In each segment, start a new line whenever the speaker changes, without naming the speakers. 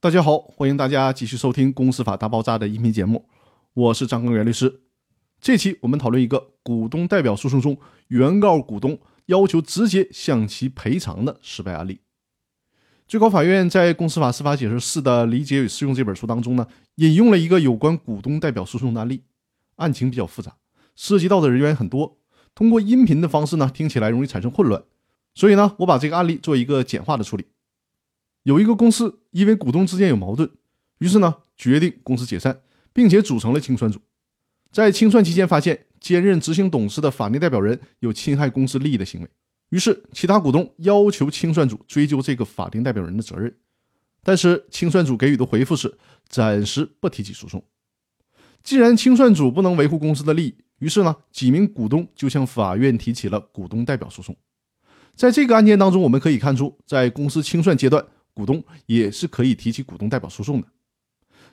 大家好，欢迎大家继续收听《公司法大爆炸》的音频节目，我是张根源律师。这期我们讨论一个股东代表诉讼中原告股东要求直接向其赔偿的失败案例。最高法院在《公司法司法解释四的理解与适用》这本书当中呢，引用了一个有关股东代表诉讼的案例，案情比较复杂，涉及到的人员很多，通过音频的方式呢，听起来容易产生混乱，所以呢，我把这个案例做一个简化的处理。有一个公司因为股东之间有矛盾，于是呢决定公司解散，并且组成了清算组。在清算期间，发现兼任执行董事的法定代表人有侵害公司利益的行为，于是其他股东要求清算组追究这个法定代表人的责任。但是清算组给予的回复是暂时不提起诉讼。既然清算组不能维护公司的利益，于是呢几名股东就向法院提起了股东代表诉讼。在这个案件当中，我们可以看出，在公司清算阶段。股东也是可以提起股东代表诉讼的。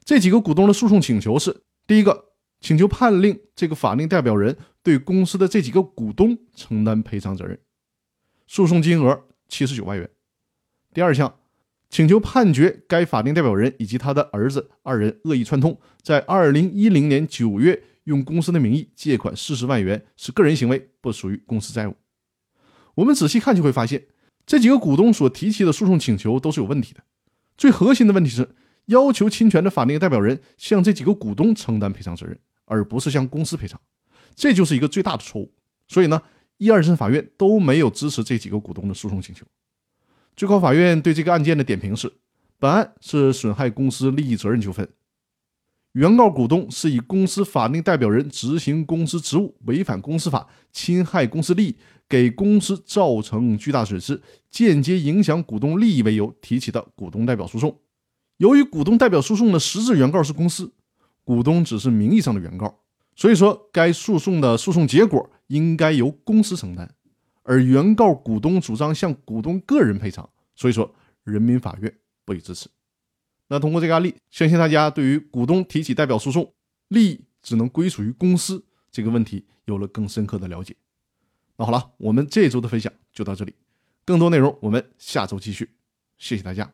这几个股东的诉讼请求是：第一个，请求判令这个法定代表人对公司的这几个股东承担赔偿责任，诉讼金额七十九万元；第二项，请求判决该法定代表人以及他的儿子二人恶意串通，在二零一零年九月用公司的名义借款四十万元，是个人行为，不属于公司债务。我们仔细看就会发现。这几个股东所提起的诉讼请求都是有问题的。最核心的问题是要求侵权的法定代表人向这几个股东承担赔偿责任，而不是向公司赔偿，这就是一个最大的错误。所以呢，一二审法院都没有支持这几个股东的诉讼请求。最高法院对这个案件的点评是：本案是损害公司利益责任纠纷，原告股东是以公司法定代表人执行公司职务违反公司法，侵害公司利益。给公司造成巨大损失，间接影响股东利益为由提起的股东代表诉讼。由于股东代表诉讼的实质原告是公司，股东只是名义上的原告，所以说该诉讼的诉讼结果应该由公司承担。而原告股东主张向股东个人赔偿，所以说人民法院不予支持。那通过这个案例，相信大家对于股东提起代表诉讼，利益只能归属于公司这个问题有了更深刻的了解。那好了，我们这周的分享就到这里，更多内容我们下周继续，谢谢大家。